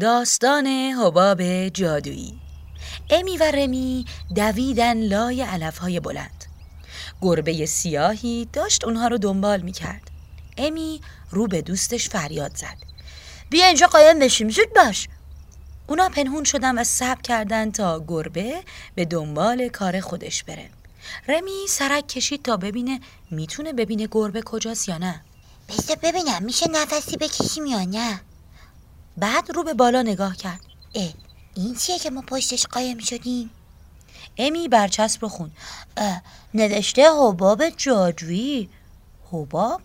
داستان حباب جادویی. امی و رمی دویدن لای علفهای بلند. گربه سیاهی داشت اونها رو دنبال می‌کرد. امی رو به دوستش فریاد زد. بیا اینجا قایم بشیم زود باش. اونا پنهون شدن و سب کردن تا گربه به دنبال کار خودش بره. رمی سرک کشید تا ببینه می‌تونه ببینه گربه کجاست یا نه. بذار ببینم میشه نفسی بکشیم یا نه؟ بعد رو به بالا نگاه کرد. اه این چیه که ما پشتش قایم شدیم؟ امی برچسب رو خون نوشته حباب جادویی. حباب؟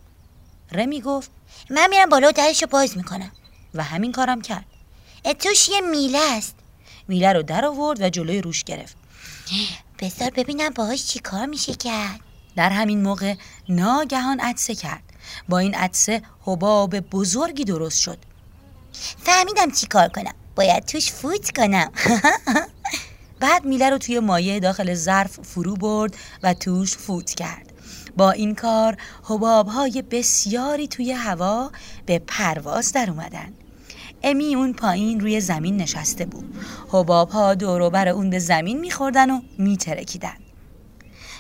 رمی گفت. من میرم بالا و درش رو باز می‌کنم. و همین کارم کرد. توش یه میله است. میله رو در آورد و جلوی روش گرفت. بذار ببینم باهاش چی کار میشه کرد. در همین موقع ناگهان عدسه کرد. با این عدسه حباب بزرگی درست شد. فهمیدم چی کار کنم. باید توش فوت کنم. بعد میله رو توی مایع داخل ظرف فرو برد و توش فوت کرد. با این کار حباب های بسیاری توی هوا به پرواز در اومدن. امی اون پایین روی زمین نشسته بود. حباب ها دوروبر اون به زمین میخوردن و میترکیدن.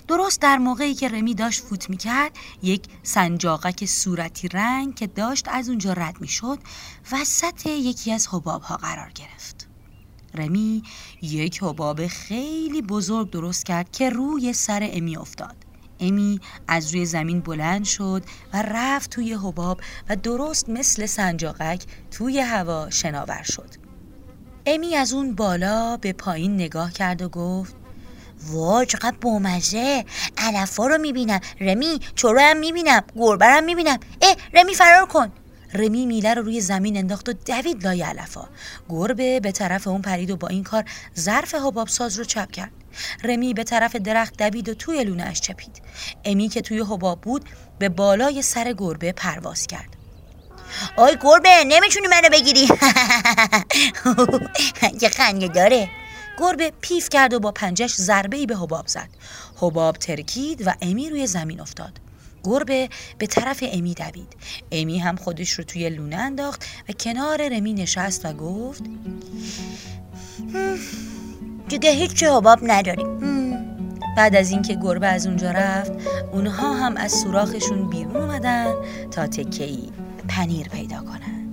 درست در موقعی که رمی داشت فوت می‌کرد یک سنجاقک صورتی رنگ که داشت از اونجا رد می‌شد وسط یکی از حباب ها قرار گرفت. رمی یک حباب خیلی بزرگ درست کرد که روی سر امی افتاد. امی از روی زمین بلند شد و رفت توی حباب و درست مثل سنجاقک توی هوا شناور شد. امی از اون بالا به پایین نگاه کرد و گفت وای چقدر بامزه. علفا رو می‌بینم. رمی چرا هم می‌بینم. گربه هم می‌بینم. اه رمی فرار کن. رمی میله رو روی زمین انداخت و دوید لای علفا گربه به طرف اون پرید و با این کار ظرف حباب ساز رو چپ کرد. رمی به طرف درخت دوید و توی لونه چپید. امی که توی حباب بود به بالای سر گربه پرواز کرد. آی گربه نمی‌تونی منو بگیری. چه خنده داره. گربه پیف کرد و با پنجش ضربه ای به حباب زد. حباب ترکید و امی روی زمین افتاد. گربه به طرف امی دوید. امی هم خودش رو توی لونه انداخت و کنار رمی نشست و گفت دیگه هیچ جواب نداریم. بعد از اینکه گربه از اونجا رفت اونها هم از سوراخشون بیرون اومدن تا تکهی پنیر پیدا کنن.